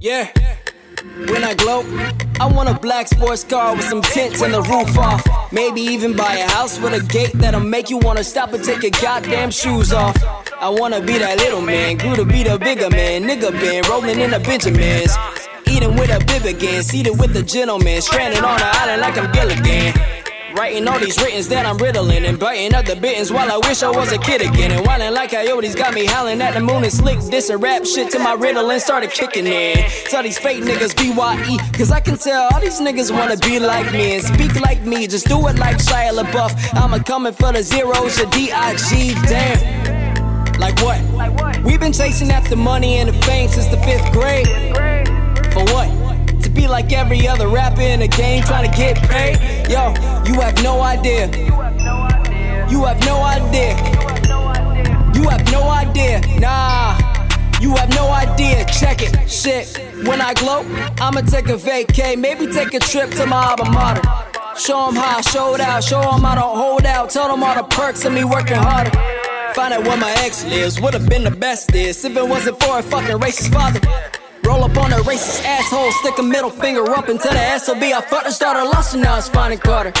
Yeah. When I glow, I want a black sports car with some tints and the roof off. Maybe even buy a house with a gate that'll make you wanna stop and take your goddamn shoes off. I wanna be that little man, grew to be the bigger man. Nigga been rolling in the Benjamins. Eating with a bib again, seated with a gentleman. Stranded on an island like I'm Gilligan. Writing all these writtens that I'm riddling and biting up the bittens while I wish I was a kid again. And whining like coyotes got me howling at the moon and slick this and rap shit to my riddle and started kicking in. Tell these fake niggas BYE, cause I can tell all these niggas wanna be like me and speak like me. Just do it like Shia LaBeouf. I'ma coming for the zeros, your DIG, damn. Like what? We've been chasing after money and the fame since the fifth grade. Every other rapper in the game trying to get paid. Yo, you have no idea. You have no idea. You have no idea. Nah. You have no idea, check it, shit. When I glow, I'ma take a vacay, maybe take a trip to my alma mater. Show Show 'em how I showed out, show show 'em how to hold out, tell 'em all the perks of me working harder. Find out where my ex lives, would've been the best is if it wasn't for a fucking racist father. Roll up on a racist asshole, stick a middle finger up into the SOB. I fucked and started lost and now it's finding Carter.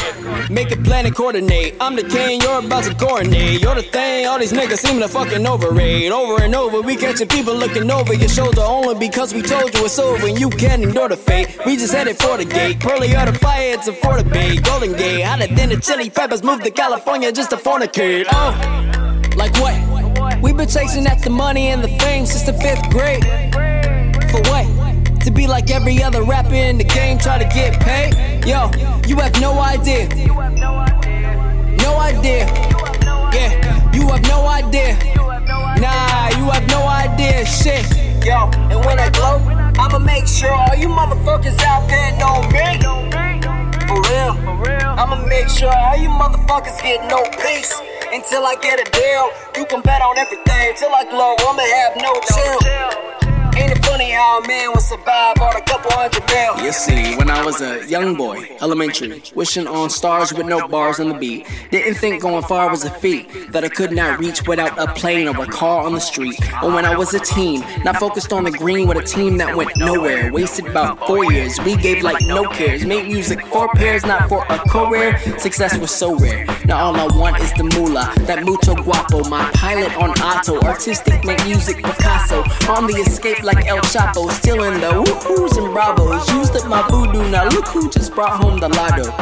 Make a plan and coordinate. I'm the king, you're about to coordinate. You're the thing, all these niggas seem to fucking overrate. Over and over, we catching people looking over your shoulder only because we told you it's over and you can't ignore the fate. We just headed for the gate. Pearly are the fire, it's a for the bay. Golden Gate, hotter than the chili peppers. Moved to California just to fornicate. Oh, like what? We've been chasing after money and the fame since the fifth grade for what? To be like every other rapper in the game, try to get paid? Yo, you have no idea. No idea. Yeah, you have no idea. Nah, you have no idea. Shit. Yo, and when I glow, I'ma make sure all you motherfuckers out there know me. For real. I'ma make sure all you motherfuckers get no peace until I get a deal. You can bet on everything till I glow. I'ma have no chill. Funny how a man will survive on a couple hundred mil? You see, when I was a young boy, elementary, wishing on stars with no bars on the beat, didn't think going far was a feat that I could not reach without a plane or a car on the street. Or when I was a teen, not focused on the green with a team that went nowhere. Wasted about four years, we gave like no cares. Made music for pairs, not for a career. Success was so rare. Now all I want is the moolah, that mucho guapo. My pilot on auto, artistic, make music Picasso. On the escape like El Chapo, stealing the woohoos and bravos. Used up my voodoo, now look who just brought home the lotto.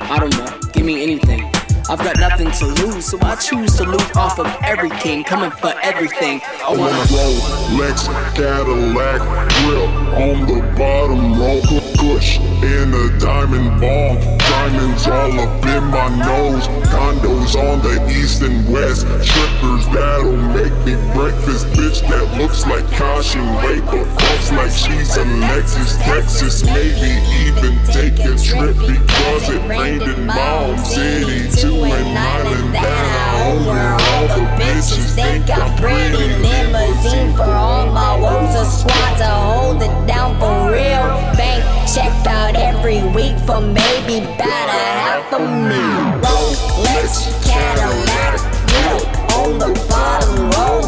I don't know, give me anything. I've got nothing to lose, so I choose to loot off of every king, coming for everything. I wanna roll Lex Cadillac grill on the bottom roll push in a diamond ball. Diamonds all up in my nose. Condos on the east and west. Strippers that'll make me breakfast. Bitch that looks like caution vapor. Like she's a Lexus, Texas. Maybe even take a trip because it rained in my city. Two and Island down over all the bitches. Think I'm pretty limousine for all my woes. A squad to hold it down for real. Bank checked out every week for maybe about a half a mil. Rolex, Cadillac, on the bottom row.